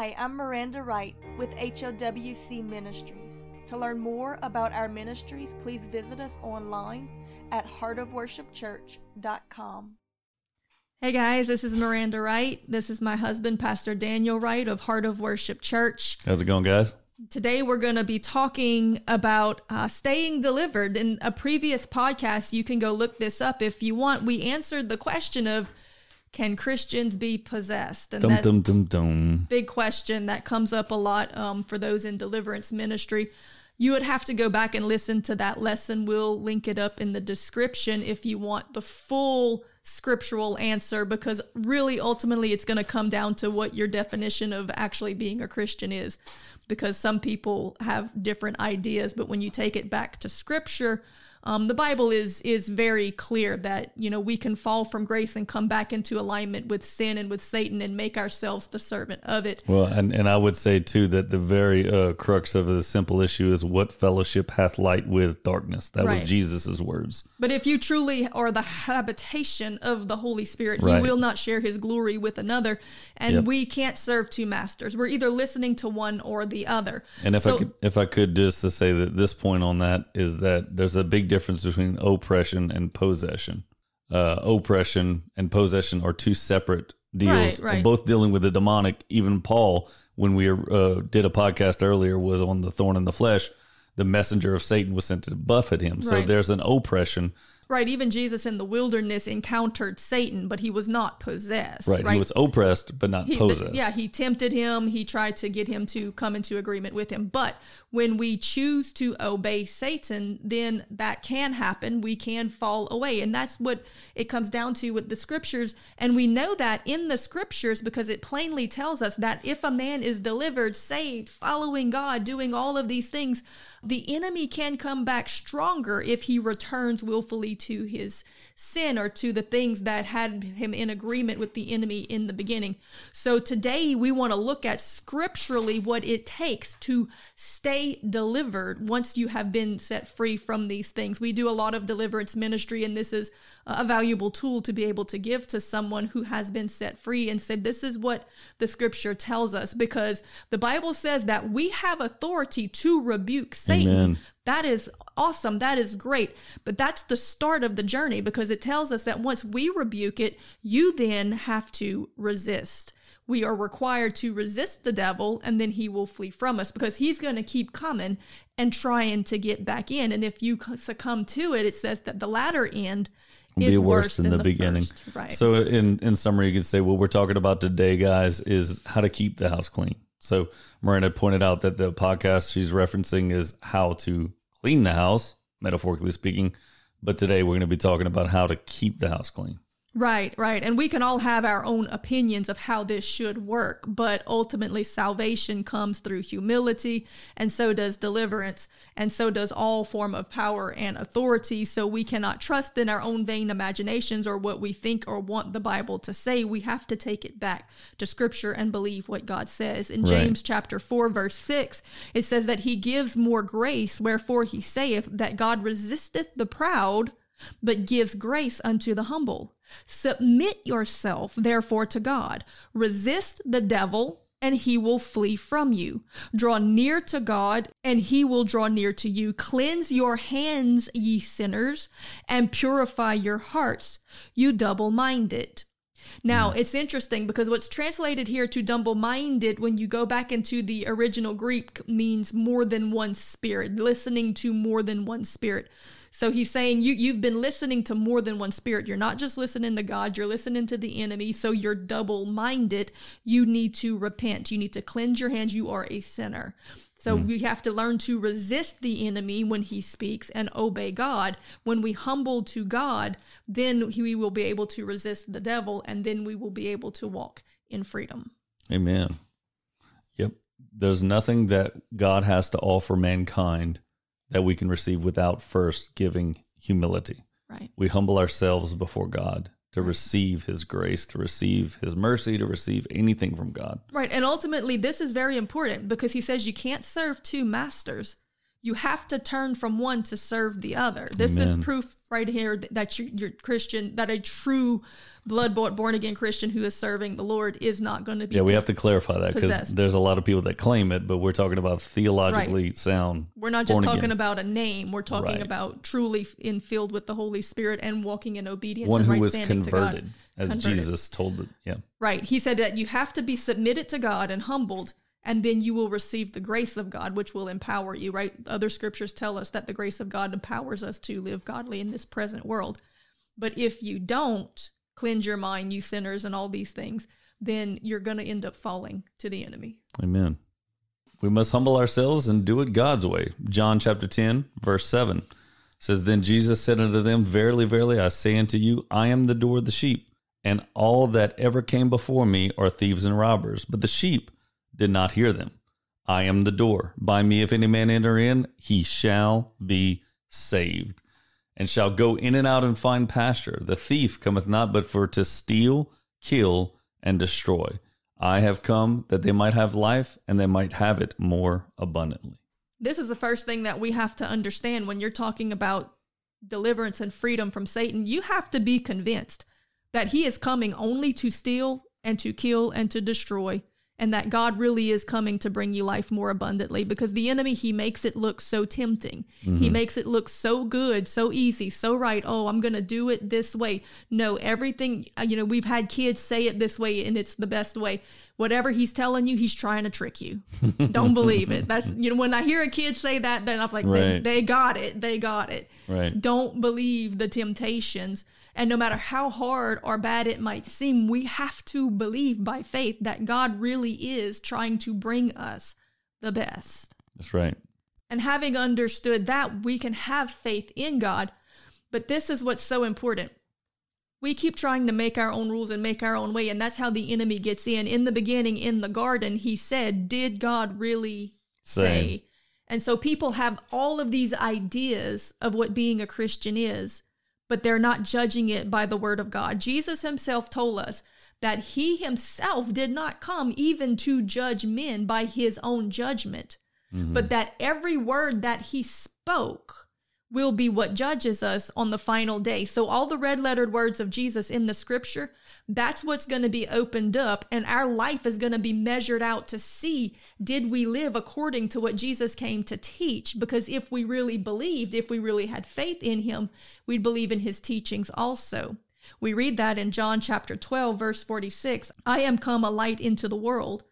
Hi, I'm Miranda Wright with HOWC Ministries. To learn more about our ministries, please visit us online at heartofworshipchurch.com. Hey guys, this is Miranda Wright. This is my husband, Pastor Daniel Wright of Heart of Worship Church. How's it going, guys? Today we're going to be talking about uh, staying delivered. In a previous podcast, you can go look this up if you want. We answered the question of can Christians be possessed? And dum, dum, dum, dum. big question that comes up a lot um, for those in deliverance ministry. You would have to go back and listen to that lesson. We'll link it up in the description if you want the full scriptural answer, because really, ultimately, it's going to come down to what your definition of actually being a Christian is. Because some people have different ideas, but when you take it back to scripture, um, the Bible is is very clear that you know we can fall from grace and come back into alignment with sin and with Satan and make ourselves the servant of it. Well, and, and I would say too that the very uh, crux of the simple issue is what fellowship hath light with darkness. That right. was Jesus's words. But if you truly are the habitation of the Holy Spirit, right. He will not share His glory with another, and yep. we can't serve two masters. We're either listening to one or the other. And if so, I could, if I could just to say that this point on that is that there's a big difference between oppression and possession. Uh, oppression and possession are two separate deals, right, right. both dealing with the demonic. Even Paul, when we uh, did a podcast earlier, was on the thorn in the flesh. The messenger of Satan was sent to buffet him. So right. there's an oppression Right. Even Jesus in the wilderness encountered Satan, but he was not possessed. Right. right? He was oppressed, but not he, possessed. Yeah. He tempted him. He tried to get him to come into agreement with him. But when we choose to obey Satan, then that can happen. We can fall away. And that's what it comes down to with the scriptures. And we know that in the scriptures because it plainly tells us that if a man is delivered, saved, following God, doing all of these things, the enemy can come back stronger if he returns willfully to his sin or to the things that had him in agreement with the enemy in the beginning. So today we want to look at scripturally what it takes to stay delivered once you have been set free from these things. We do a lot of deliverance ministry, and this is a valuable tool to be able to give to someone who has been set free and said, This is what the scripture tells us, because the Bible says that we have authority to rebuke Satan. Amen. That is awesome. That is great. But that's the start of the journey because it tells us that once we rebuke it, you then have to resist. We are required to resist the devil and then he will flee from us because he's going to keep coming and trying to get back in. And if you succumb to it, it says that the latter end be worse, worse than, than, the, the beginning. First. Right. So, in, in summary, you could say what we're talking about today, guys, is how to keep the house clean. So, Miranda pointed out that the podcast she's referencing is how to clean the house, metaphorically speaking. But today we're going to be talking about how to keep the house clean. Right, right. And we can all have our own opinions of how this should work, but ultimately salvation comes through humility, and so does deliverance, and so does all form of power and authority. So we cannot trust in our own vain imaginations or what we think or want the Bible to say. We have to take it back to scripture and believe what God says. In right. James chapter 4 verse 6, it says that he gives more grace, wherefore he saith that God resisteth the proud, but gives grace unto the humble. Submit yourself, therefore, to God. Resist the devil, and he will flee from you. Draw near to God, and he will draw near to you. Cleanse your hands, ye sinners, and purify your hearts, you double minded. Now, hmm. it's interesting because what's translated here to double minded, when you go back into the original Greek, means more than one spirit, listening to more than one spirit. So he's saying you you've been listening to more than one spirit. You're not just listening to God, you're listening to the enemy. So you're double-minded. You need to repent. You need to cleanse your hands. You are a sinner. So mm. we have to learn to resist the enemy when he speaks and obey God. When we humble to God, then we will be able to resist the devil and then we will be able to walk in freedom. Amen. Yep. There's nothing that God has to offer mankind that we can receive without first giving humility. Right. We humble ourselves before God to receive his grace, to receive his mercy, to receive anything from God. Right. And ultimately, this is very important because he says you can't serve two masters. You have to turn from one to serve the other. This Amen. is proof right here that you, you're Christian, that a true blood born again Christian who is serving the Lord is not going to be. Yeah, we have to clarify that because there's a lot of people that claim it, but we're talking about theologically right. sound. We're not just talking again. about a name. We're talking right. about truly in filled with the Holy Spirit and walking in obedience. One who right was converted, as converted. Jesus told it. Yeah, right. He said that you have to be submitted to God and humbled and then you will receive the grace of God, which will empower you, right? Other scriptures tell us that the grace of God empowers us to live godly in this present world. But if you don't cleanse your mind, you sinners, and all these things, then you're going to end up falling to the enemy. Amen. We must humble ourselves and do it God's way. John chapter 10, verse 7 says, Then Jesus said unto them, Verily, verily, I say unto you, I am the door of the sheep, and all that ever came before me are thieves and robbers. But the sheep, did not hear them. I am the door. By me, if any man enter in, he shall be saved, and shall go in and out and find pasture. The thief cometh not but for to steal, kill, and destroy. I have come that they might have life, and they might have it more abundantly. This is the first thing that we have to understand when you're talking about deliverance and freedom from Satan. You have to be convinced that he is coming only to steal and to kill and to destroy and that God really is coming to bring you life more abundantly because the enemy, he makes it look so tempting. Mm-hmm. He makes it look so good, so easy, so right. Oh, I'm going to do it this way. No, everything, uh, you know, we've had kids say it this way and it's the best way. Whatever he's telling you, he's trying to trick you. Don't believe it. That's, you know, when I hear a kid say that, then I'm like, right. they, they got it. They got it. Right. Don't believe the temptations and no matter how hard or bad it might seem, we have to believe by faith that God really is trying to bring us the best. That's right. And having understood that, we can have faith in God. But this is what's so important. We keep trying to make our own rules and make our own way, and that's how the enemy gets in. In the beginning, in the garden, he said, Did God really say? say? And so people have all of these ideas of what being a Christian is but they're not judging it by the word of God. Jesus himself told us that he himself did not come even to judge men by his own judgment, mm-hmm. but that every word that he spoke will be what judges us on the final day. So, all the red lettered words of Jesus in the scripture, that's what's going to be opened up, and our life is going to be measured out to see did we live according to what Jesus came to teach? Because if we really believed, if we really had faith in him, we'd believe in his teachings also. We read that in John chapter 12, verse 46 I am come a light into the world,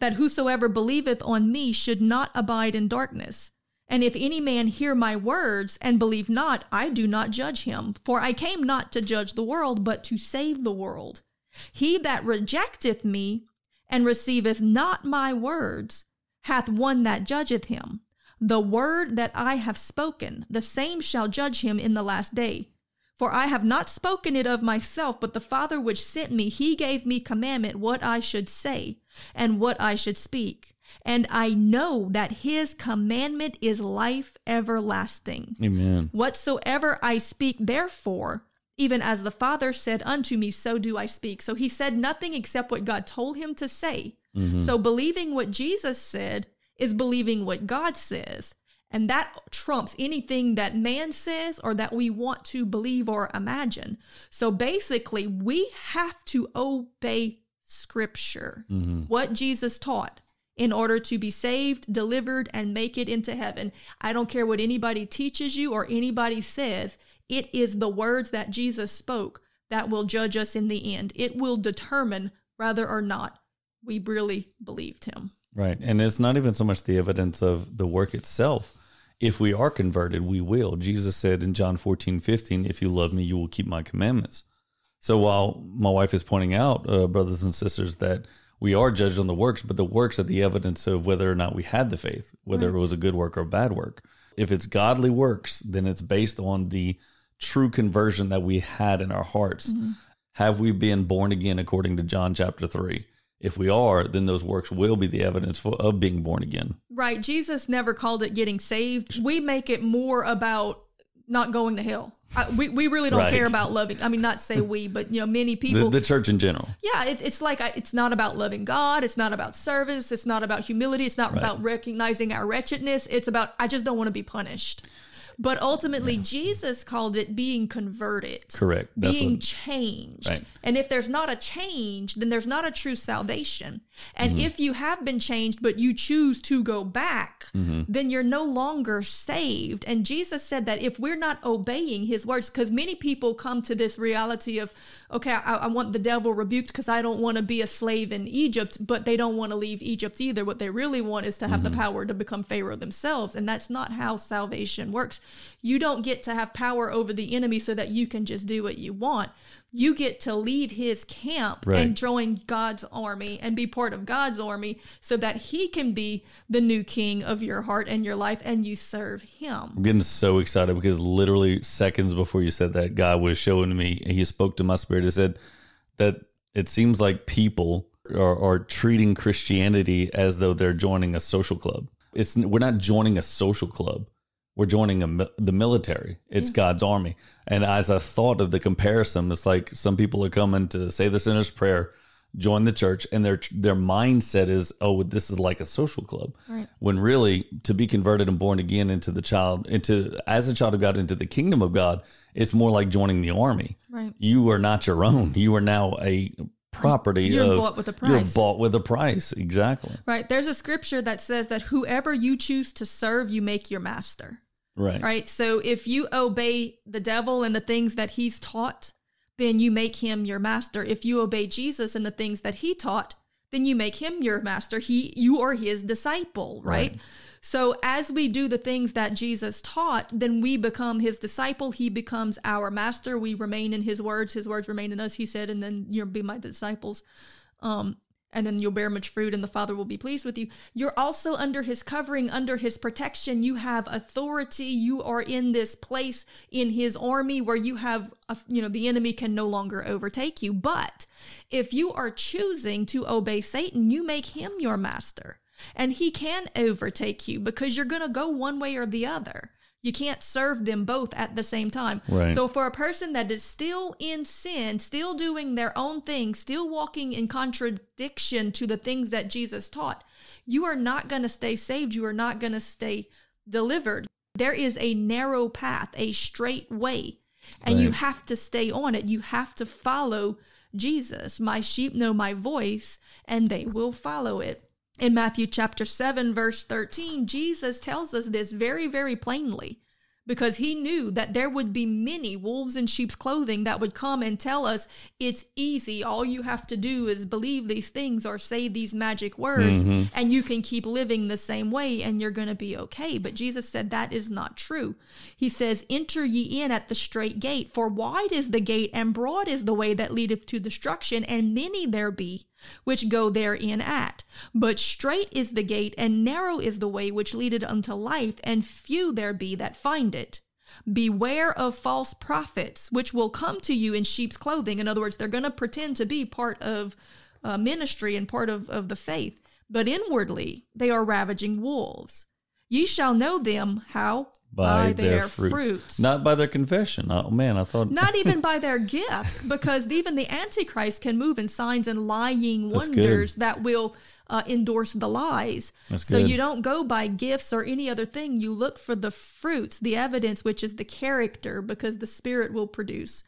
that whosoever believeth on me should not abide in darkness. And if any man hear my words and believe not, I do not judge him. For I came not to judge the world, but to save the world. He that rejecteth me and receiveth not my words hath one that judgeth him. The word that I have spoken, the same shall judge him in the last day. For I have not spoken it of myself, but the Father which sent me, he gave me commandment what I should say and what I should speak and I know that his commandment is life everlasting. Amen. Whatsoever I speak, therefore, even as the Father said unto me, so do I speak. So he said nothing except what God told him to say. Mm-hmm. So believing what Jesus said is believing what God says. And that trumps anything that man says or that we want to believe or imagine. So basically, we have to obey scripture, mm-hmm. what Jesus taught in order to be saved, delivered, and make it into heaven. I don't care what anybody teaches you or anybody says, it is the words that Jesus spoke that will judge us in the end. It will determine whether or not we really believed him. Right. And it's not even so much the evidence of the work itself. If we are converted, we will. Jesus said in John 14, 15, if you love me, you will keep my commandments. So while my wife is pointing out, uh, brothers and sisters, that we are judged on the works, but the works are the evidence of whether or not we had the faith, whether right. it was a good work or a bad work. If it's godly works, then it's based on the true conversion that we had in our hearts. Mm-hmm. Have we been born again according to John chapter 3? If we are, then those works will be the evidence for, of being born again. Right. Jesus never called it getting saved. We make it more about not going to hell. I, we, we really don't right. care about loving. I mean, not say we, but you know, many people. The, the church in general. Yeah, it's it's like it's not about loving God. It's not about service. It's not about humility. It's not right. about recognizing our wretchedness. It's about I just don't want to be punished. But ultimately, yeah. Jesus called it being converted. Correct. That's being what, changed. Right. And if there's not a change, then there's not a true salvation. And mm-hmm. if you have been changed, but you choose to go back, mm-hmm. then you're no longer saved. And Jesus said that if we're not obeying his words, because many people come to this reality of, okay, I, I want the devil rebuked because I don't want to be a slave in Egypt, but they don't want to leave Egypt either. What they really want is to have mm-hmm. the power to become Pharaoh themselves. And that's not how salvation works. You don't get to have power over the enemy so that you can just do what you want. You get to leave his camp right. and join God's army and be part of God's army so that he can be the new king of your heart and your life and you serve him. I'm getting so excited because literally seconds before you said that, God was showing me, he spoke to my spirit and said that it seems like people are, are treating Christianity as though they're joining a social club. It's we're not joining a social club we're joining a, the military. It's mm-hmm. God's army. And as I thought of the comparison, it's like some people are coming to say the sinner's prayer, join the church, and their their mindset is, oh, this is like a social club. Right. When really, to be converted and born again into the child, into as a child of God, into the kingdom of God, it's more like joining the army. Right. You are not your own. You are now a property. You're of, bought with a price. You're bought with a price. Exactly. Right. There's a scripture that says that whoever you choose to serve, you make your master. Right. Right. So if you obey the devil and the things that he's taught, then you make him your master. If you obey Jesus and the things that he taught, then you make him your master. He you are his disciple, right? right? So as we do the things that Jesus taught, then we become his disciple. He becomes our master. We remain in his words. His words remain in us, he said, and then you'll be my disciples. Um, and then you'll bear much fruit and the father will be pleased with you. You're also under his covering under his protection. You have authority. You are in this place in his army where you have a, you know the enemy can no longer overtake you. But if you are choosing to obey satan you make him your master and he can overtake you because you're going to go one way or the other you can't serve them both at the same time. Right. So for a person that is still in sin, still doing their own thing, still walking in contradiction to the things that Jesus taught, you are not going to stay saved. You are not going to stay delivered. There is a narrow path, a straight way, and right. you have to stay on it. You have to follow Jesus. My sheep know my voice and they will follow it. In Matthew chapter 7, verse 13, Jesus tells us this very, very plainly because he knew that there would be many wolves in sheep's clothing that would come and tell us it's easy. All you have to do is believe these things or say these magic words, mm-hmm. and you can keep living the same way and you're going to be okay. But Jesus said that is not true. He says, Enter ye in at the straight gate, for wide is the gate and broad is the way that leadeth to destruction, and many there be which go therein at. But strait is the gate, and narrow is the way which leadeth unto life, and few there be that find it. Beware of false prophets, which will come to you in sheep's clothing. In other words, they're going to pretend to be part of uh, ministry and part of, of the faith, but inwardly they are ravaging wolves. Ye shall know them how by, by their, their fruits. fruits. not by their confession. Oh man, I thought not even by their gifts, because even the Antichrist can move in signs and lying wonders that will uh, endorse the lies. That's so good. you don't go by gifts or any other thing. You look for the fruits, the evidence, which is the character, because the Spirit will produce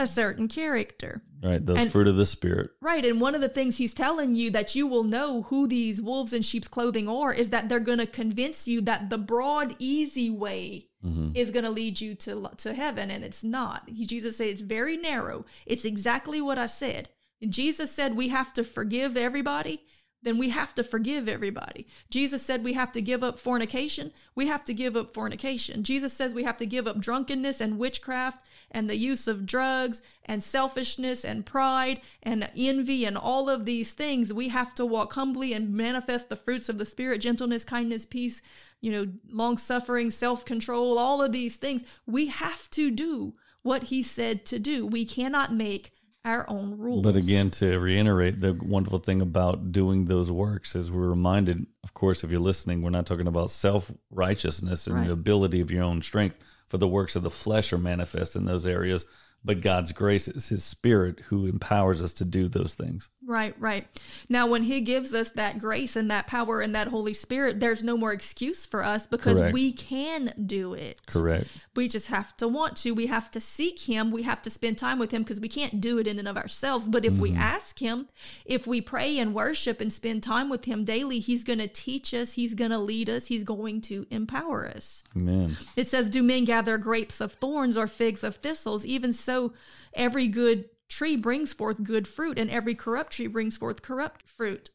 a certain character. Right, the and, fruit of the spirit. Right, and one of the things he's telling you that you will know who these wolves in sheep's clothing are is that they're going to convince you that the broad, easy way mm-hmm. is going to lead you to to heaven, and it's not. He, Jesus said it's very narrow. It's exactly what I said. Jesus said we have to forgive everybody then we have to forgive everybody. Jesus said we have to give up fornication. We have to give up fornication. Jesus says we have to give up drunkenness and witchcraft and the use of drugs and selfishness and pride and envy and all of these things. We have to walk humbly and manifest the fruits of the Spirit gentleness, kindness, peace, you know, long suffering, self control, all of these things. We have to do what He said to do. We cannot make our own rules. But again, to reiterate, the wonderful thing about doing those works is we're reminded, of course, if you're listening, we're not talking about self righteousness and right. the ability of your own strength. for the works of the flesh are manifest in those areas but God's grace is his spirit who empowers us to do those things. Right, right. Now, when he gives us that grace and that power and that Holy Spirit, there's no more excuse for us because Correct. we can do it. Correct. We just have to want to. We have to seek him. We have to spend time with him because we can't do it in and of ourselves. But if mm-hmm. we ask him, if we pray and worship and spend time with him daily, he's going to teach us, he's going to lead us, he's going to empower us. Amen. It says, Do men gather grapes of thorns or figs of thistles? Even so, so every good tree brings forth good fruit, and every corrupt tree brings forth corrupt fruit.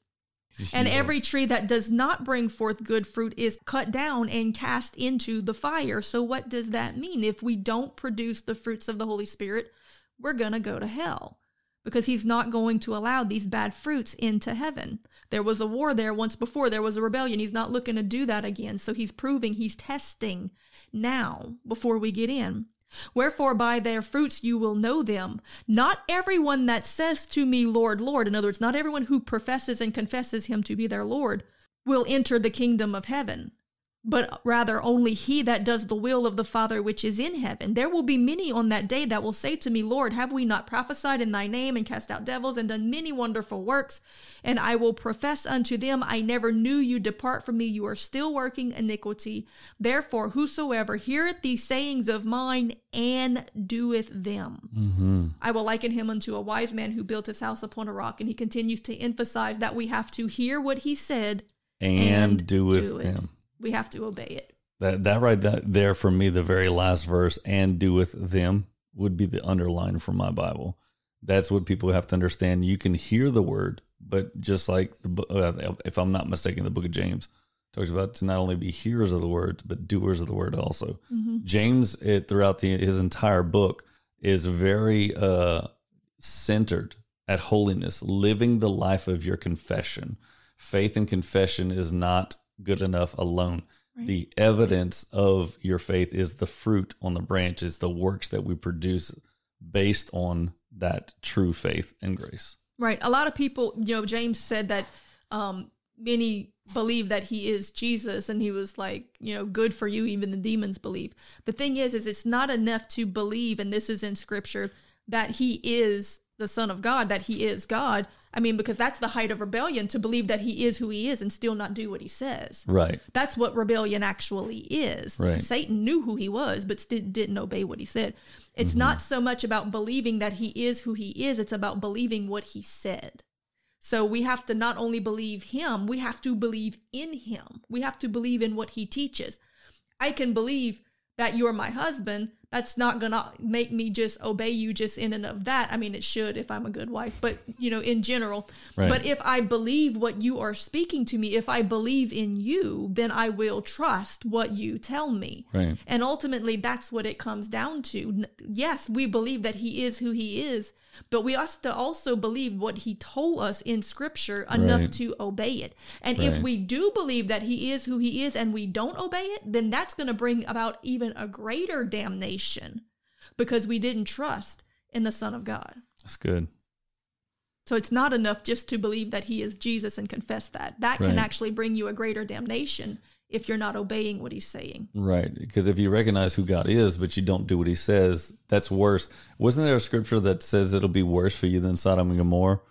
And every tree that does not bring forth good fruit is cut down and cast into the fire. So, what does that mean? If we don't produce the fruits of the Holy Spirit, we're going to go to hell because He's not going to allow these bad fruits into heaven. There was a war there once before, there was a rebellion. He's not looking to do that again. So, He's proving, He's testing now before we get in. Wherefore by their fruits you will know them. Not everyone that says to me, Lord, Lord, in other words, not everyone who professes and confesses him to be their Lord, will enter the kingdom of heaven, but rather only he that does the will of the Father which is in heaven. There will be many on that day that will say to me, Lord, have we not prophesied in thy name and cast out devils and done many wonderful works? And I will profess unto them, I never knew you, depart from me, you are still working iniquity. Therefore, whosoever heareth these sayings of mine and doeth them, mm-hmm. I will liken him unto a wise man who built his house upon a rock. And he continues to emphasize that we have to hear what he said and, and doeth do him we have to obey it. That that right that there for me, the very last verse, and do with them would be the underline for my Bible. That's what people have to understand. You can hear the word, but just like the uh, if I'm not mistaken, the book of James talks about to not only be hearers of the word, but doers of the word also. Mm-hmm. James, it throughout the, his entire book, is very uh, centered at holiness, living the life of your confession. Faith and confession is not good enough alone. Right. The evidence of your faith is the fruit on the branch, is the works that we produce based on that true faith and grace. Right. A lot of people, you know, James said that um, many believe that he is Jesus and he was like, you know, good for you, even the demons believe. The thing is, is it's not enough to believe, and this is in scripture, that he is the Son of God, that he is God. I mean, because that's the height of rebellion to believe that he is who he is and still not do what he says. Right. That's what rebellion actually is. Right. Satan knew who he was, but still didn't obey what he said. It's mm-hmm. not so much about believing that he is who he is, it's about believing what he said. So we have to not only believe him, we have to believe in him. We have to believe in what he teaches. I can believe that you're my husband, that's not gonna make me just obey you just in and of that. I mean, it should if I'm a good wife, but you know, in general. Right. But if I believe what you are speaking to me, if I believe in you, then I will trust what you tell me. Right. And ultimately, that's what it comes down to. Yes, we believe that he is who he is, but we have to also believe what he told us in scripture enough right. to obey it. And if we do believe that he is who he is and we don't obey it, then that's going to bring about even a greater damnation because we didn't trust in the Son of God. That's good. So it's not enough just to believe that he is Jesus and confess that. That right. can actually bring you a greater damnation if you're not obeying what he's saying. Right. Because if you recognize who God is, but you don't do what he says, that's worse. Wasn't there a scripture that says it'll be worse for you than Sodom and Gomorrah?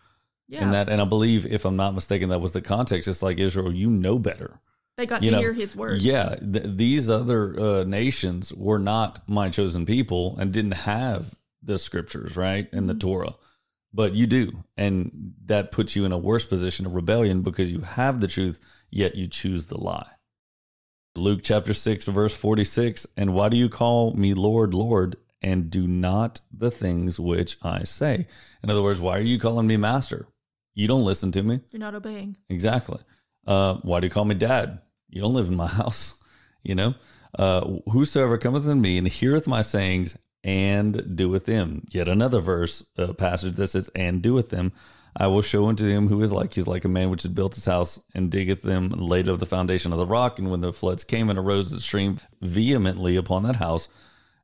Yeah. And that, and I believe, if I'm not mistaken, that was the context. It's like Israel, you know better. They got to know, hear his words. Yeah. Th- these other uh, nations were not my chosen people and didn't have the scriptures, right? And the mm-hmm. Torah. But you do. And that puts you in a worse position of rebellion because you have the truth, yet you choose the lie. Luke chapter 6, verse 46 And why do you call me Lord, Lord, and do not the things which I say? In other words, why are you calling me master? You don't listen to me. You're not obeying. Exactly. Uh, why do you call me dad? You don't live in my house. You know, uh, whosoever cometh in me and heareth my sayings and doeth them. Yet another verse, uh, passage that says, and doeth them. I will show unto him who is like. He's like a man which has built his house and diggeth them and laid of the foundation of the rock. And when the floods came and arose the stream vehemently upon that house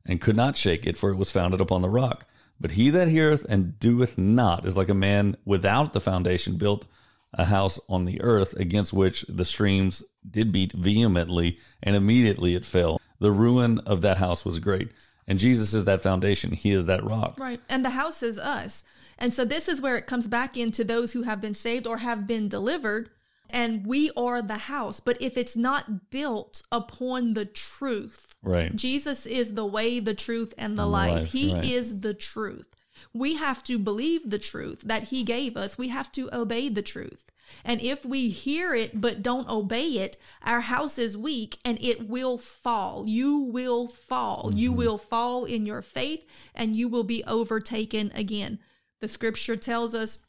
and could not shake it, for it was founded upon the rock. But he that heareth and doeth not is like a man without the foundation built a house on the earth against which the streams did beat vehemently, and immediately it fell. The ruin of that house was great. And Jesus is that foundation. He is that rock. Right. And the house is us. And so this is where it comes back into those who have been saved or have been delivered. And we are the house. But if it's not built upon the truth, right. Jesus is the way, the truth, and the, and life. life. He right. is the truth. We have to believe the truth that He gave us. We have to obey the truth. And if we hear it but don't obey it, our house is weak and it will fall. You will fall. Mm-hmm. You will fall in your faith and you will be overtaken again. The scripture tells us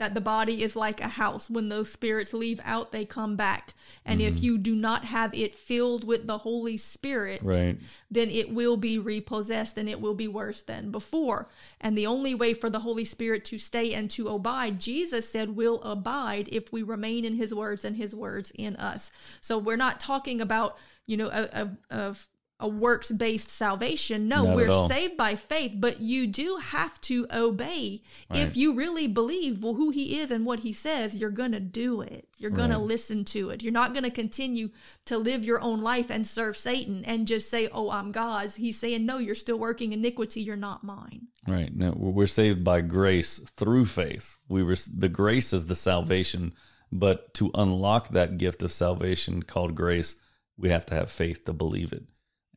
that the body is like a house. When those spirits leave out, they come back. And mm-hmm. if you do not have it filled with the Holy Spirit, right. then it will be repossessed and it will be worse than before. And the only way for the Holy Spirit to stay and to abide, Jesus said, will abide if we remain in his words and his words in us. So we're not talking about, you know, a, a, a a works based salvation. No, Not we're saved by faith, but you do have to obey. Right. If you really believe well, who he is and what he says, you're going to do it. You're going right. to listen to it. You're not going to continue to live your own life and serve Satan and just say, oh, I'm God's. He's saying, no, you're still working iniquity. You're not mine. Right. Now, we're saved by grace through faith. We were, the grace is the salvation, but to unlock that gift of salvation called grace, we have to have faith to believe it.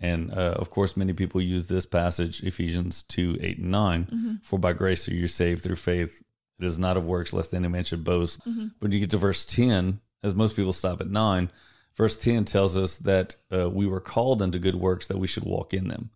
And uh, of course, many people use this passage, Ephesians 2 8 and 9. Mm-hmm. For by grace are you saved through faith. It is not of works, lest any man should boast. Mm-hmm. When you get to verse 10, as most people stop at 9, verse 10 tells us that uh, we were called unto good works that we should walk in them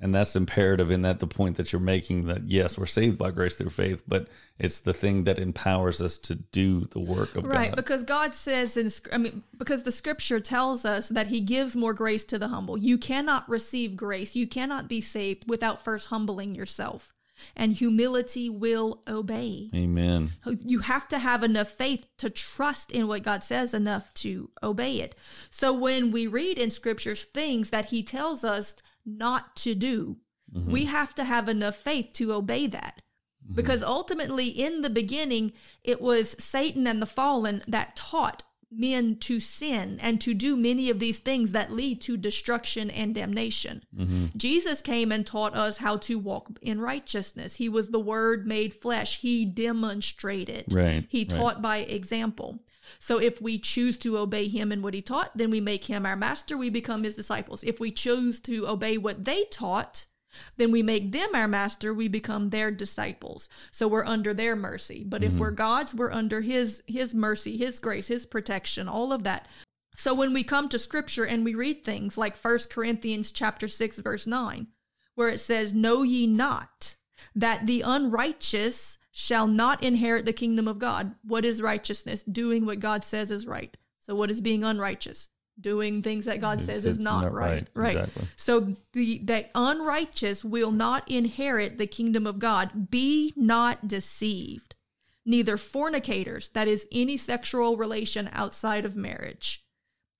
and that's imperative in that the point that you're making that yes we're saved by grace through faith but it's the thing that empowers us to do the work of right god. because god says in i mean because the scripture tells us that he gives more grace to the humble you cannot receive grace you cannot be saved without first humbling yourself and humility will obey. Amen. You have to have enough faith to trust in what God says enough to obey it. So when we read in scriptures things that he tells us not to do. Mm-hmm. We have to have enough faith to obey that. Mm-hmm. Because ultimately, in the beginning, it was Satan and the fallen that taught men to sin and to do many of these things that lead to destruction and damnation. Mm-hmm. Jesus came and taught us how to walk in righteousness. He was the word made flesh. He demonstrated. Right, he taught right. by example. So if we choose to obey him and what he taught, then we make him our master. We become his disciples. If we choose to obey what they taught, then we make them our master we become their disciples so we're under their mercy but mm-hmm. if we're god's we're under his his mercy his grace his protection all of that so when we come to scripture and we read things like First corinthians chapter 6 verse 9 where it says know ye not that the unrighteous shall not inherit the kingdom of God. What is righteousness? Doing what God says is right. So, what is being unrighteous? Doing things that God says is not, not right. Right. right. Exactly. So the the unrighteous will not inherit the kingdom of God. Be not deceived. Neither fornicators, that is any sexual relation outside of marriage.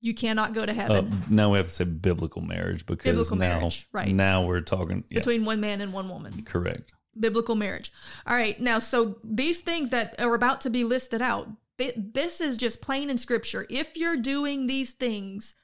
You cannot go to heaven. Uh, now we have to say biblical marriage because biblical now, marriage, right. now we're talking yeah. between one man and one woman. Correct biblical marriage. All right, now, so these things that are about to be listed out, this is just plain in scripture. If you're doing these things,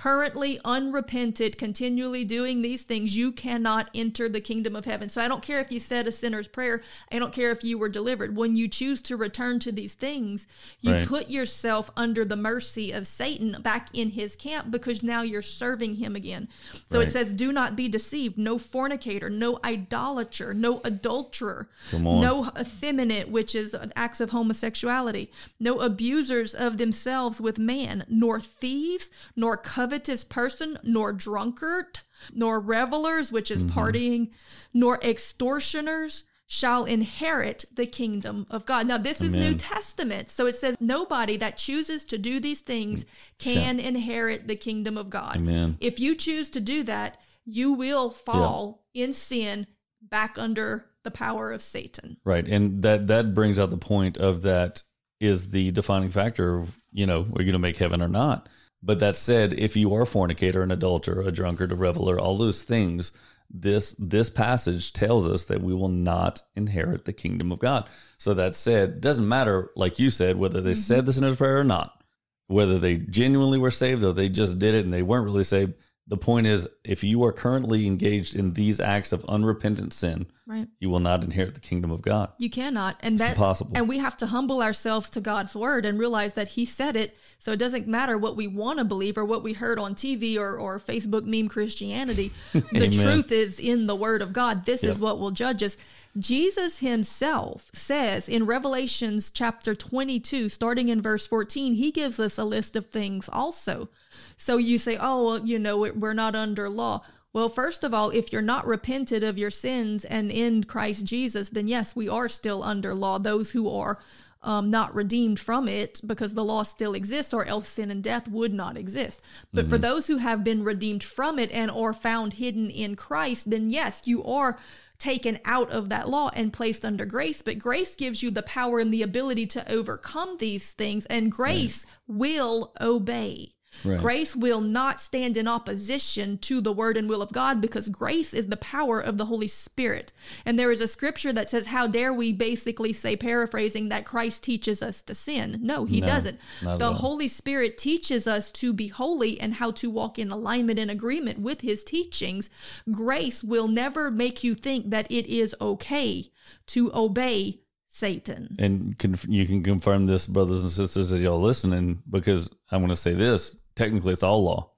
currently unrepented, continually doing these things, you cannot enter the kingdom of heaven. So I don't care if you said a sinner's prayer, I don't care if you were delivered. When you choose to return to these things, you right. put yourself under the mercy of Satan back in his camp because now you're serving him again. So right. it says, Do not be deceived. No fornicator, no idolater, no adulterer, no effeminate, which is acts of homosexuality, no abusers of themselves with man, nor thieves, nor covetous covetous person, nor drunkard, nor revelers, which is mm-hmm. partying, nor extortioners shall inherit the kingdom of God. Now, this is New Testament. So it says nobody that chooses to do these things can shall. inherit the kingdom of God. Amen. If you choose to do that, you will fall yeah. in sin back under the power of Satan. Right. And that that brings out the point of that is the defining factor of, you know, are you going to make heaven or not? But that said, if you are a fornicator, an adulterer, a drunkard, a reveler, all those things, this this passage tells us that we will not inherit the kingdom of God. So that said, doesn't matter, like you said, whether they mm-hmm. said the sinner's prayer or not, whether they genuinely were saved or they just did it and they weren't really saved. The point is, if you are currently engaged in these acts of unrepentant sin, right. you will not inherit the kingdom of God. You cannot, and that's impossible. And we have to humble ourselves to God's word and realize that He said it. So it doesn't matter what we want to believe or what we heard on TV or, or Facebook meme Christianity. the truth is in the Word of God. This yep. is what will judge us. Jesus himself says in Revelations chapter 22, starting in verse 14, he gives us a list of things also. So you say, oh, well, you know, we're not under law. Well, first of all, if you're not repented of your sins and in Christ Jesus, then yes, we are still under law. Those who are um, not redeemed from it because the law still exists, or else sin and death would not exist. But mm-hmm. for those who have been redeemed from it and are found hidden in Christ, then yes, you are taken out of that law and placed under grace. But grace gives you the power and the ability to overcome these things, and grace right. will obey. Right. Grace will not stand in opposition to the word and will of God because grace is the power of the Holy Spirit. And there is a scripture that says, How dare we basically say, paraphrasing, that Christ teaches us to sin? No, he no, doesn't. The Holy Spirit teaches us to be holy and how to walk in alignment and agreement with his teachings. Grace will never make you think that it is okay to obey Satan. And conf- you can confirm this, brothers and sisters, as y'all listening, because I'm going to say this technically it's all law.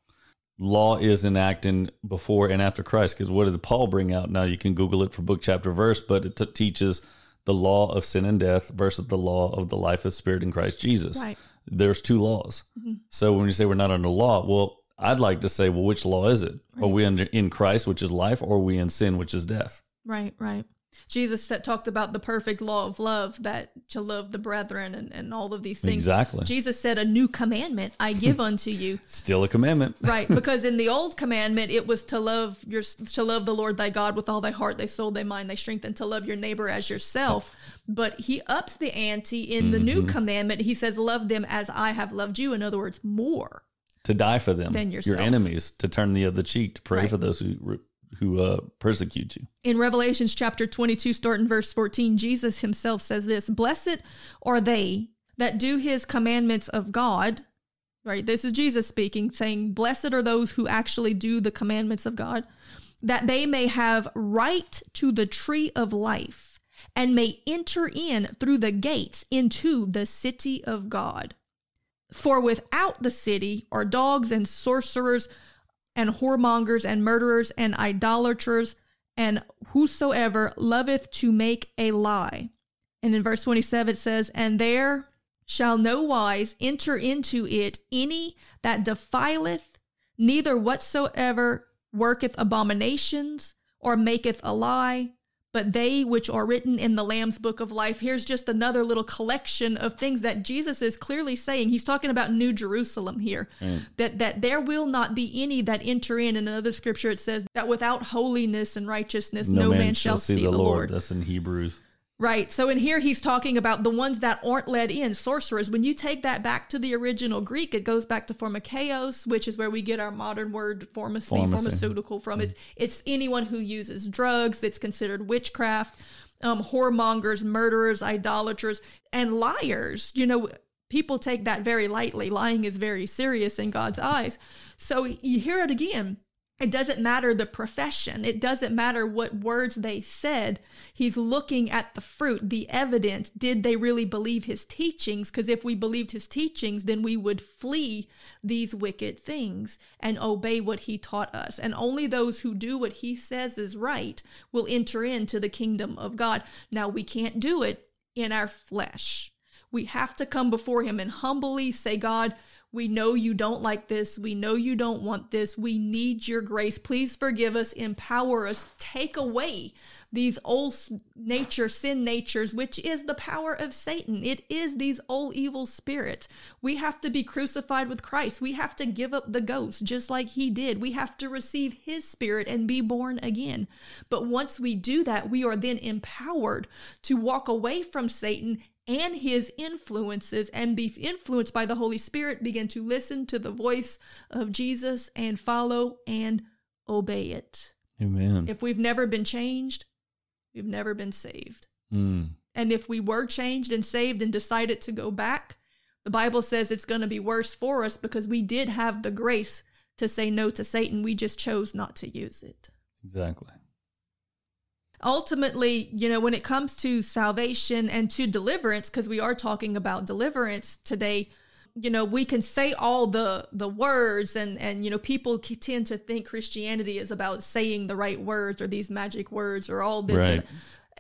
Law is enacting before and after Christ. Because what did Paul bring out? Now you can Google it for book, chapter, verse, but it t- teaches the law of sin and death versus the law of the life of spirit in Christ Jesus. Right. There's two laws. Mm-hmm. So when you say we're not under law, well, I'd like to say, well, which law is it? Right. Are we under in Christ, which is life, or are we in sin, which is death? Right, right. Jesus said, talked about the perfect law of love that to love the brethren and, and all of these things. Exactly. Jesus said, A new commandment I give unto you. Still a commandment. right. Because in the old commandment it was to love your to love the Lord thy God with all thy heart, thy soul, thy mind, thy strength, and to love your neighbor as yourself. But he ups the ante in the mm-hmm. new commandment. He says, Love them as I have loved you. In other words, more. To die for them, than yourself. your enemies, to turn the other cheek, to pray right. for those who who uh, persecute you. In Revelations chapter 22, starting verse 14, Jesus himself says this Blessed are they that do his commandments of God. Right? This is Jesus speaking, saying, Blessed are those who actually do the commandments of God, that they may have right to the tree of life and may enter in through the gates into the city of God. For without the city are dogs and sorcerers and whoremongers and murderers and idolaters and whosoever loveth to make a lie. And in verse 27 it says, And there shall no wise enter into it any that defileth, neither whatsoever worketh abominations, or maketh a lie, but they which are written in the Lamb's book of life. Here's just another little collection of things that Jesus is clearly saying. He's talking about New Jerusalem here. Mm. That that there will not be any that enter in. In another scripture, it says that without holiness and righteousness, no, no man, man, shall see, the Lord. Lord. That's in Hebrews. Right. So in here he's talking about the ones that aren't led in, sorcerers. When you take that back to the original Greek, it goes back to pharmakeia, which is where we get our modern word pharmacy, pharmacy. pharmaceutical from. Mm. It's it's anyone who uses drugs. It's considered witchcraft. Um, whoremongers, murderers, idolaters, and liars. You know, people take that very lightly. Lying is very serious in God's eyes. So you hear it again. It doesn't matter the profession. It doesn't matter what words they said. He's looking at the fruit, the evidence. Did they really believe his teachings? Because if we believed his teachings, then we would flee these wicked things and obey what he taught us. And only those who do what he says is right will enter into the kingdom of God. Now, we can't do it in our flesh. We have to come before him and humbly say, God, we know you don't like this. We know you don't want this. We need your grace. Please forgive us, empower us, take away these old nature, sin natures, which is the power of Satan. It is these old evil spirits. We have to be crucified with Christ. We have to give up the ghost just like he did. We have to receive his spirit and be born again. But once we do that, we are then empowered to walk away from Satan and his influences and be influenced by the Holy Spirit, begin to listen to the voice of Jesus and follow and obey it. Amen. If we've never been changed, we've never been saved. Mm. And if we were changed and saved and decided to go back, the Bible says it's going to be worse for us because we did have the grace to say no to Satan. We just chose not to use it. Exactly. Ultimately, you know, when it comes to salvation and to deliverance, because we are talking about deliverance today, you know we can say all the the words and and you know people tend to think christianity is about saying the right words or these magic words or all this. Right.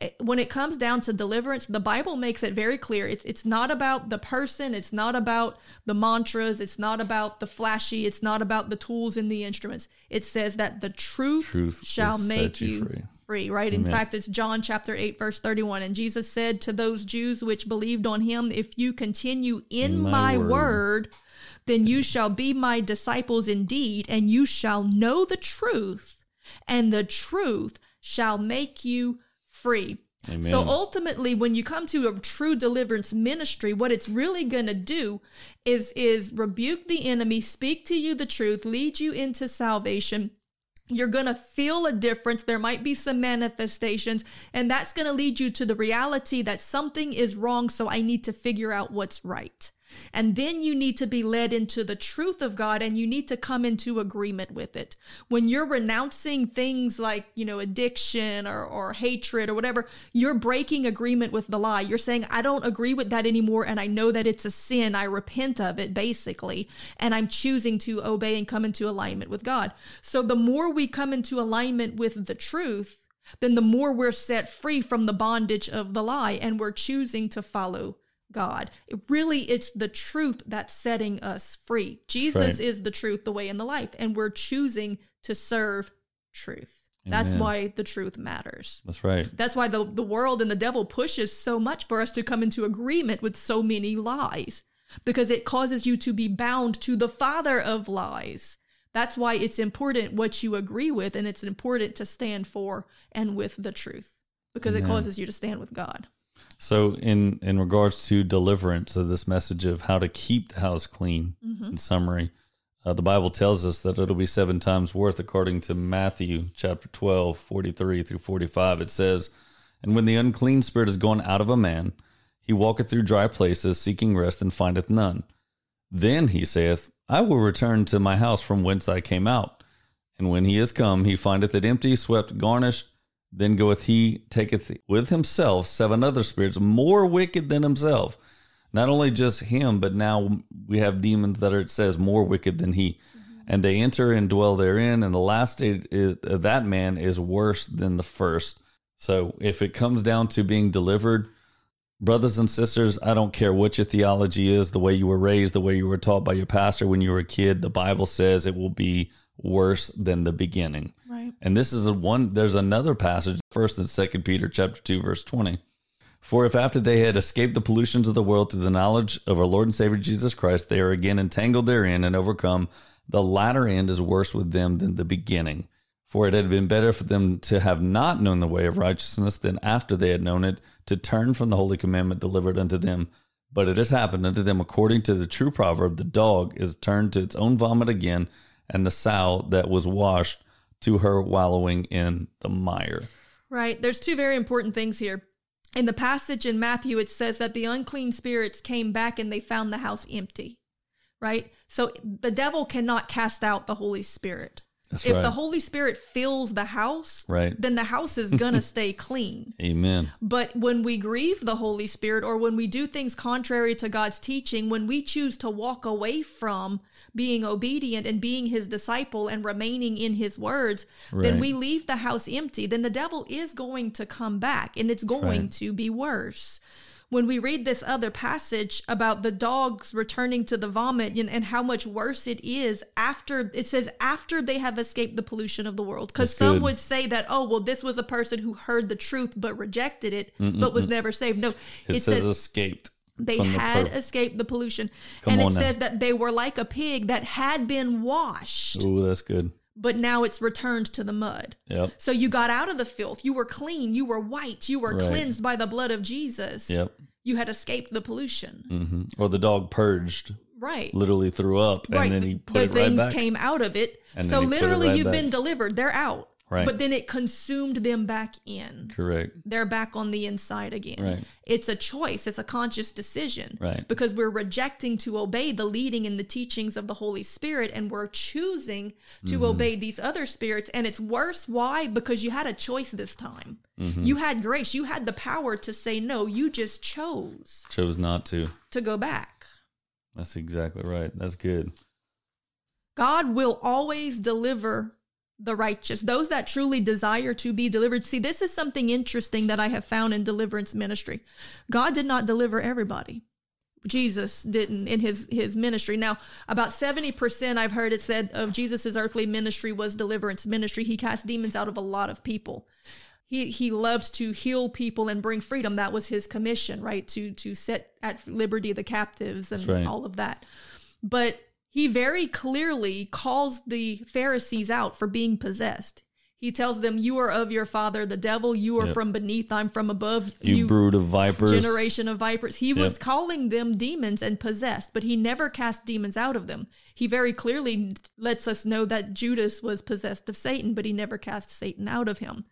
Eh, when it comes down to deliverance the bible makes it very clear. It's it's not about the person. It's not about the mantras. It's not about the flashy. It's not about the tools and the instruments. It says that the truth, truth shall make you free free, right? Amen. In fact, it's John chapter 8, verse 31. And Jesus said to those Jews which believed on him, If you continue in, in my, my word, word, then you shall be my disciples indeed, and you shall know the truth, and the truth shall make you free. Amen. So ultimately, when you come to a true deliverance ministry, what it's really going to do is is rebuke the enemy, speak to you the truth, lead you into salvation, you're going to feel a difference. There might be some manifestations, and that's going to lead you to the reality that something is wrong. So I need to figure out what's right. And then you need to be led into the truth of God and you need to come into agreement with it. When you're renouncing things like, you know, addiction or, or hatred or whatever, you're breaking agreement with the lie. You're saying, I don't agree with that anymore and I know that it's a sin. I repent of it, basically. And I'm choosing to obey and come into alignment with God. So the more we come into alignment with the truth, then the more we're set free from the bondage of the lie and we're choosing to follow God. It really, it's the truth that's setting us free. Jesus right. is the truth, the way, and the life, and we're choosing to serve truth. Amen. That's why the truth matters. That's right. That's why the, the world and the devil pushes so much for us to come into agreement with so many lies because it causes you to be bound to the father of lies. That's why it's important what you agree with, and it's important to stand for and with the truth because Amen. it causes you to stand with God. So, in in regards to deliverance, of this message of how to keep the house clean, mm-hmm. in summary, uh, the Bible tells us that it'll be seven times worth, according to Matthew chapter 12, 43 through 45. It says, And when the unclean spirit is gone out of a man, he walketh through dry places, seeking rest, and findeth none. Then he saith, I will return to my house from whence I came out. And when he is come, he findeth it empty, swept, garnished. Then goeth he, taketh with himself seven other spirits more wicked than himself. Not only just him, but now we have demons that are, it says, more wicked than he. Mm-hmm. And they enter and dwell therein. And the last state of that man is worse than the first. So if it comes down to being delivered, brothers and sisters, I don't care what your theology is, the way you were raised, the way you were taught by your pastor when you were a kid, the Bible says it will be worse than the beginning. Right. And this is a one there's another passage, first and second Peter chapter two, verse twenty. For if after they had escaped the pollutions of the world through the knowledge of our Lord and Savior Jesus Christ, they are again entangled therein and overcome, the latter end is worse with them than the beginning. For it had been better for them to have not known the way of righteousness than after they had known it to turn from the holy commandment delivered unto them. But it has happened unto them according to the true proverb the dog is turned to its own vomit again, and the sow that was washed to her wallowing in the mire. Right. There's two very important things here. In the passage in Matthew, it says that the unclean spirits came back and they found the house empty. Right? So the devil cannot cast out the Holy Spirit. That's if right. the Holy Spirit fills the house, right. then the house is going to stay clean. Amen. But when we grieve the Holy Spirit or when we do things contrary to God's teaching, when we choose to walk away from being obedient and being his disciple and remaining in his words, right. then we leave the house empty. Then the devil is going to come back and it's going right. to be worse when we read this other passage about the dogs returning to the vomit and, and how much worse it is after it says after they have escaped the pollution of the world. Because some good. would say that oh well this was a person who heard the truth but rejected it Mm-mm-mm. but was never saved. No it, it says, says, escaped they had the escaped the pollution. Come and it says that they were like a pig that had been washed. Oh that's good but now it's returned to the mud. Yep. So you got out of the filth. You were clean. You were white. You were right. cleansed by the blood of Jesus. Yep. You had escaped the pollution. Mm-hmm. Or the dog purged. Right. Literally threw up, right. and then he put the it right back. things came out of it. And so literally, right you've back. been delivered. They're out. Right. But then it consumed them back in. Correct. They're back on the inside again. Right. It's a choice, it's a conscious decision. Right. Because we're rejecting to obey the leading and the teachings of the Holy Spirit and we're choosing to Mm-hmm. obey these other spirits. And it's worse. Why? Because you had a choice this time. Mm-hmm. You had grace. You had the power to say no. You just chose Chose not to. to go back. That's exactly right. That's good. God will always deliver the righteous, those that truly desire to be delivered. See, this is something interesting that I have found in deliverance ministry. God did not deliver everybody. Jesus didn't in his his ministry. Now, about 70% I've heard it said of Jesus's earthly ministry was deliverance ministry. He cast demons out of a lot of people. He he loved to heal people and bring freedom. That was his commission, right? To to set at liberty the captives and right. all of that. But he very clearly calls the Pharisees out for being possessed. He tells them, You are of your father, the devil. You are Yep. from beneath. I'm from above. You, brood of vipers. generation of vipers. He was calling them demons and possessed, but he never cast demons out of them. He very clearly lets us know that Judas was possessed of Satan, but he never cast Satan out of him.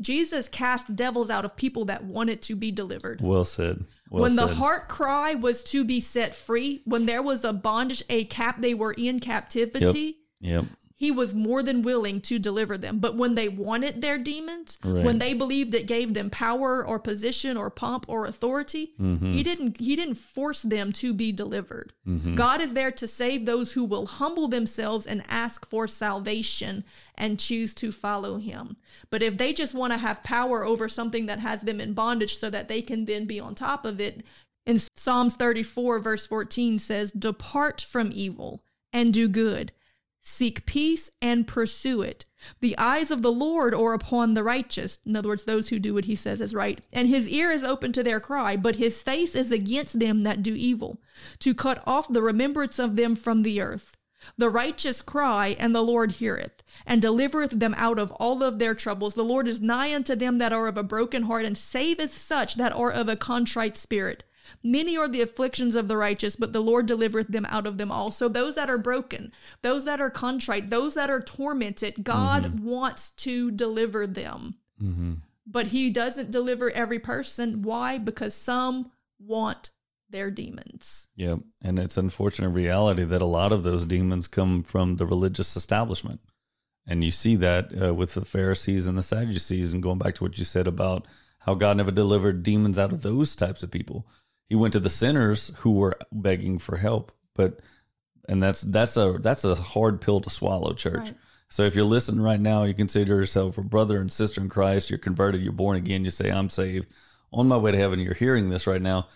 Jesus cast devils out of people that wanted to be delivered Well said. Well when said. the heart cry was to be set free, when there was a bondage, a cap, they were in captivity. Yep. He was more than willing to deliver them. But when they wanted their demons, Right. when they believed it gave them power or position or pomp or authority, Mm-hmm. he didn't he didn't force them to be delivered. Mm-hmm. God is there to save those who will humble themselves and ask for salvation and choose to follow him. But if they just want to have power over something that has them in bondage so that they can then be on top of it, in Psalms 34 verse 14 says, "Depart from evil and do good." Seek peace and pursue it. The eyes of the Lord are upon the righteous. In other words, those who do what he says is right. And his ear is open to their cry, but his face is against them that do evil, to cut off the remembrance of them from the earth. The righteous cry, and the Lord heareth, and delivereth them out of all of their troubles. The Lord is nigh unto them that are of a broken heart, and saveth such that are of a contrite spirit. Many are the afflictions of the righteous, but the Lord delivereth them out of them all. So those that are broken, those that are contrite, those that are tormented, God wants to deliver them. Mm-hmm. But he doesn't deliver every person. Why? Because some want their demons. Yep. And it's unfortunate reality that a lot of those demons come from the religious establishment. And you see that uh, with the Pharisees and the Sadducees, and going back to what you said about how God never delivered demons out of those types of people. He went to the sinners who were begging for help, but and that's that's a that's a hard pill to swallow, church. Right. So if you're listening right now, you consider yourself a brother and sister in Christ. You're converted. You're born again. You say, "I'm saved." On my way to heaven. You're hearing this right now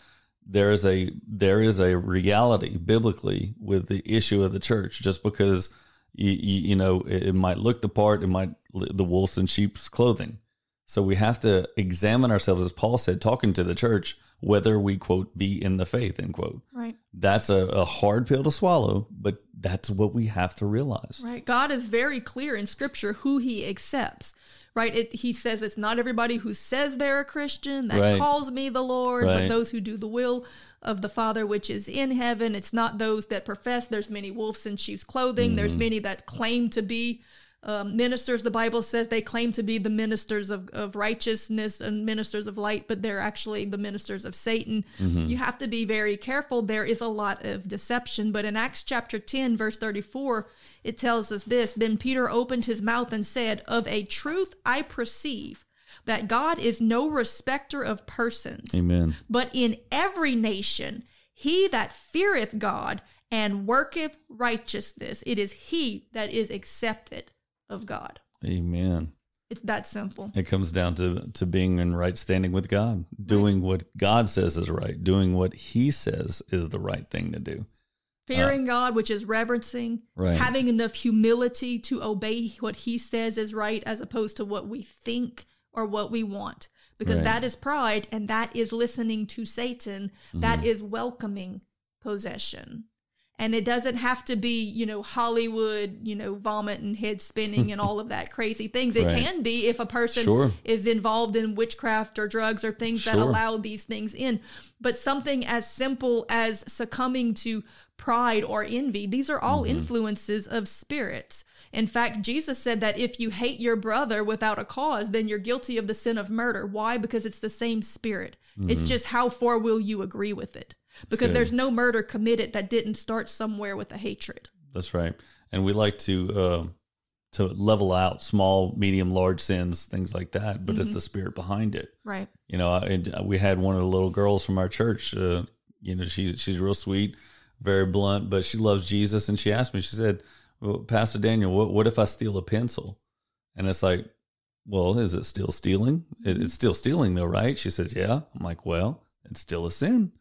there is a there is a reality biblically with the issue of the church just because you, you, you know it, it might look the part it might the wolves in sheep's clothing so we have to examine ourselves as paul said talking to the church whether we quote be in the faith end quote Right. that's a, a hard pill to swallow but that's what we have to realize Right. God is very clear in scripture who he accepts. Right. It, he says it's not everybody who says they're a Christian that Right. calls me the Lord, but those who do the will of the Father which is in heaven. It's not those that profess. There's many wolves in sheep's clothing. There's Mm-hmm. many that claim to be um, ministers. The Bible says they claim to be the ministers of, of righteousness and ministers of light, but they're actually the ministers of Satan. Mm-hmm. You have to be very careful. There is a lot of deception. But in Acts chapter 10, verse 34, it tells us this Then Peter opened his mouth and said, Of a truth I perceive that God is no respecter of persons, amen but in every nation he that feareth God and worketh righteousness, it is he that is accepted of God. amen It's that simple. it comes down to to being in right standing with god doing what god says is right doing what he says is the right thing to do Fearing God, which is reverencing, Right. having enough humility to obey what he says is right as opposed to what we think or what we want. Because Right. that is pride and that is listening to Satan. Mm-hmm. That is welcoming possession. And it doesn't have to be, you know, Hollywood, you know, vomit and head spinning and all of that crazy things. It right. can be if a person sure. is involved in witchcraft or drugs or things sure. that allow these things in. But something as simple as succumbing to pride or envy, these are all mm-hmm. influences of spirits. In fact, Jesus said that if you hate your brother without a cause, then you're guilty of the sin of murder. Why? Because it's the same spirit. Mm-hmm. It's just how far will you agree with it? Because there's no murder committed that didn't start somewhere with a hatred. That's right. And we like to uh, to level out small, medium, large sins, things like that. But mm-hmm. it's the spirit behind it. Right. You know, and we had one of the little girls from our church. Uh, you know, she's she's real sweet, very blunt, but she loves Jesus. And she asked me, she said, well, Pastor Daniel, what, what if I steal a pencil? And it's like, well, is it still stealing? it's still stealing though, right? She says, yeah. I'm like, well, it's still a sin.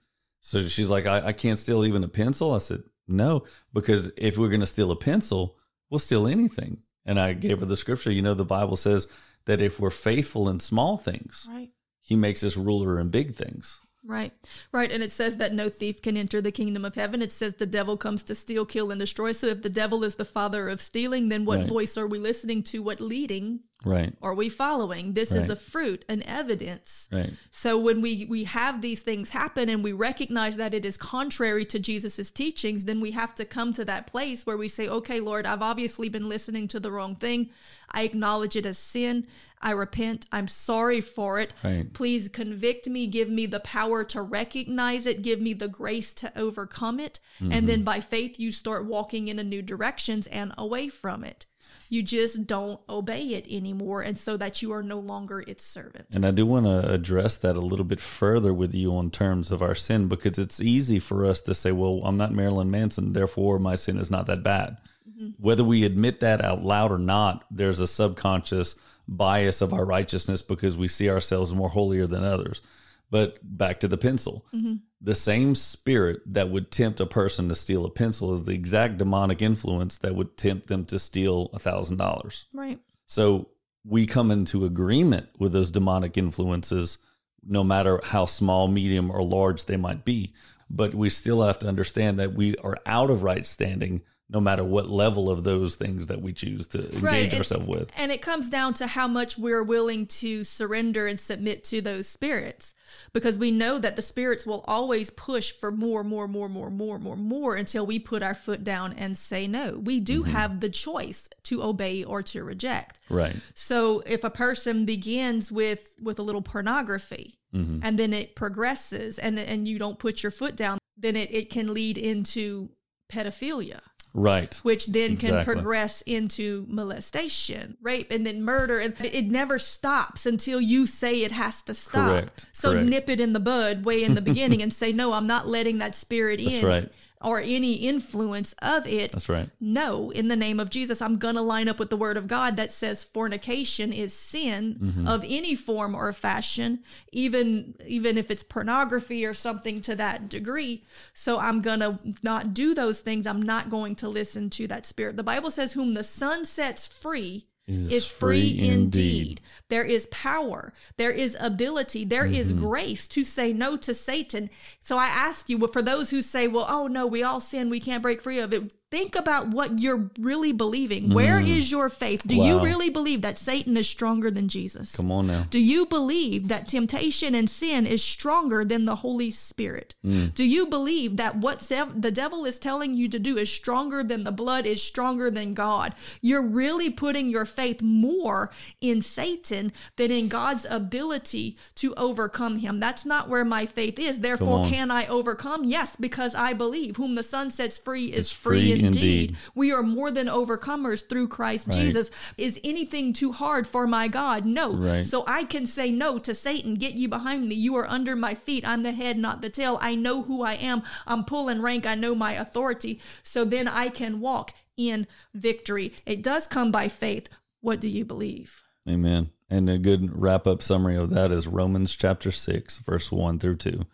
So she's like, I, I can't steal even a pencil. I said, no, because if we're going to steal a pencil, we'll steal anything. And I gave her the scripture. You know, the Bible says that if we're faithful in small things, right. he makes us ruler in big things. Right, right. And it says that no thief can enter the kingdom of heaven. It says the devil comes to steal, kill, and destroy. So if the devil is the father of stealing, then what right. voice are we listening to? What leading Right. Are we following? This right. is a fruit, an evidence. Right. So when we we have these things happen and we recognize that it is contrary to Jesus's teachings, then we have to come to that place where we say, "Okay, Lord, I've obviously been listening to the wrong thing. I acknowledge it as sin. I repent. I'm sorry for it. Right. Please convict me, give me the power to recognize it, give me the grace to overcome it, mm-hmm. and then by faith you start walking in a new directions and away from it." You just don't obey it anymore, and so that you are no longer its servant. And I do want to address that a little bit further with you on terms of our sin because it's easy for us to say, well, I'm not Marilyn Manson, therefore my sin is not that bad. Mm-hmm. Whether we admit that out loud or not, there's a subconscious bias of our righteousness because we see ourselves more holier than others. But back to the pencil. Mm-hmm the same spirit that would tempt a person to steal a pencil is the exact demonic influence that would tempt them to steal a thousand dollars. Right. So we come into agreement with those demonic influences, no matter how small, medium, or large they might be. But we still have to understand that we are out of right standing no matter what level of those things that we choose to engage right. ourselves with. And it comes down to how much we're willing to surrender and submit to those spirits because we know that the spirits will always push for more, more, more, more, more, more, more until we put our foot down and say no. We do mm-hmm. have the choice to obey or to reject. Right. So if a person begins with with a little pornography mm-hmm. and then it progresses and and you don't put your foot down, then it, it can lead into pedophilia. Right. Which then exactly. can progress into molestation, rape, and then murder. And it never stops until you say it has to stop. Correct. So Correct. nip it in the bud way in the beginning and say, no, I'm not letting that spirit That's in. Right or any influence of it. That's right. No, in the name of Jesus, I'm going to line up with the word of God that says fornication is sin mm-hmm. of any form or fashion, even even if it's pornography or something to that degree. So I'm going to not do those things. I'm not going to listen to that spirit. The Bible says whom the Son sets free is, is free, free indeed. indeed. There is power, there is ability, there mm-hmm. is grace to say no to Satan. So I ask you, for those who say, well, oh no, we all sin, we can't break free of it think about what you're really believing. Mm. Where is your faith? Do wow. you really believe that Satan is stronger than Jesus? Come on now. Do you believe that temptation and sin is stronger than the Holy Spirit? Mm. Do you believe that what the devil is telling you to do is stronger than the blood, is stronger than God? You're really putting your faith more in Satan than in God's ability to overcome him. That's not where my faith is. Therefore, can I overcome? Yes, because I believe whom the Son sets free is it's free indeed. indeed. We are more than overcomers through Christ right. Jesus. Is anything too hard for my God? No. Right. So I can say no to Satan. Get you behind me. You are under my feet. I'm the head, not the tail. I know who I am. I'm pulling rank. I know my authority. So then I can walk in victory. It does come by faith. What do you believe? Amen. And a good wrap up summary of that is Romans chapter 6, verse 1 through 2.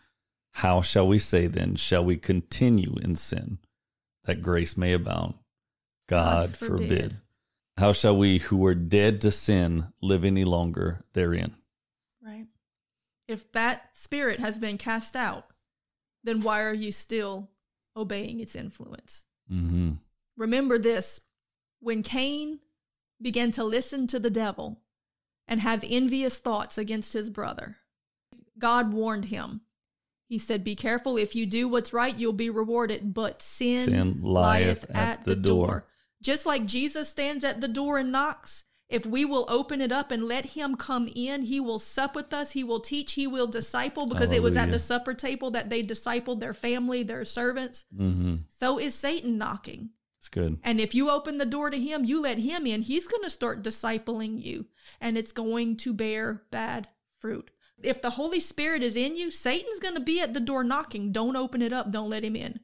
How shall we say then? Shall we continue in sin that grace may abound. God, God forbid. forbid. How shall we who were dead to sin live any longer therein? Right. If that spirit has been cast out, then why are you still obeying its influence. Mm-hmm. Remember this when Cain began to listen to the devil and have envious thoughts against his brother, God warned him. He said, Be careful. If you do what's right, you'll be rewarded. But sin, sin lieth, at, at, the, door. door. Just like Jesus stands at the door and knocks, if we will open it up and let him come in, he will sup with us. He will teach. He will disciple because Hallelujah. it was at the supper table that they discipled their family, their servants. Mm-hmm. So is Satan knocking. It's good. And if you open the door to him, you let him in, he's going to start discipling you and it's going to bear bad fruit. If the Holy Spirit is in you, Satan's going to be at the door knocking. Don't open it up. Don't let him in.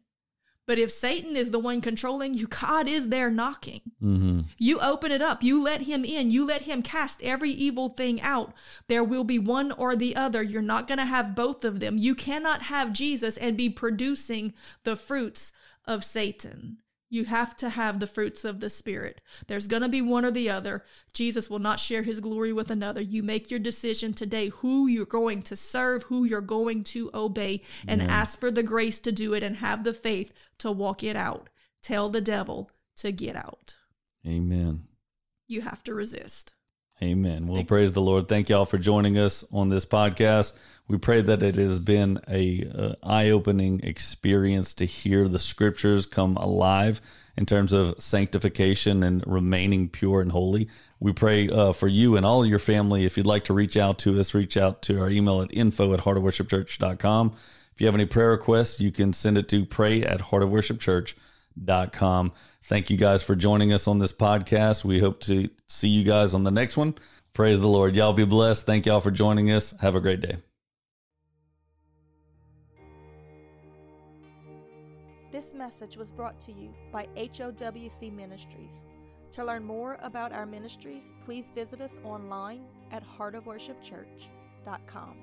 But if Satan is the one controlling you, God is there knocking. Mm-hmm. You open it up, you let him in, you let him cast every evil thing out. There will be one or the other. You're not going to have both of them. You cannot have Jesus and be producing the fruits of Satan. You have to have the fruits of the Spirit. There's going to be one or the other. Jesus will not share his glory with another. You make your decision today who you're going to serve, who you're going to obey, and ask for the grace to do it and have the faith to walk it out. Tell the devil to get out. Amen. You have to resist. Amen. Well, Thank praise the Lord. Thank y'all for joining us on this podcast. We pray that it has been a, a eye-opening experience to hear the scriptures come alive in terms of sanctification and remaining pure and holy. We pray uh, for you and all of your family. If you'd like to reach out to us, reach out to our email at info at heartofworshipchurch.com. If you have any prayer requests, you can send it to pray at heartofworshipchurch.com. Thank you guys for joining us on this podcast. We hope to see you guys on the next one. Praise the Lord. Y'all be blessed. Thank y'all for joining us. Have a great day. This message was brought to you by HOWC Ministries. To learn more about our ministries, please visit us online at heartofworshipchurch.com.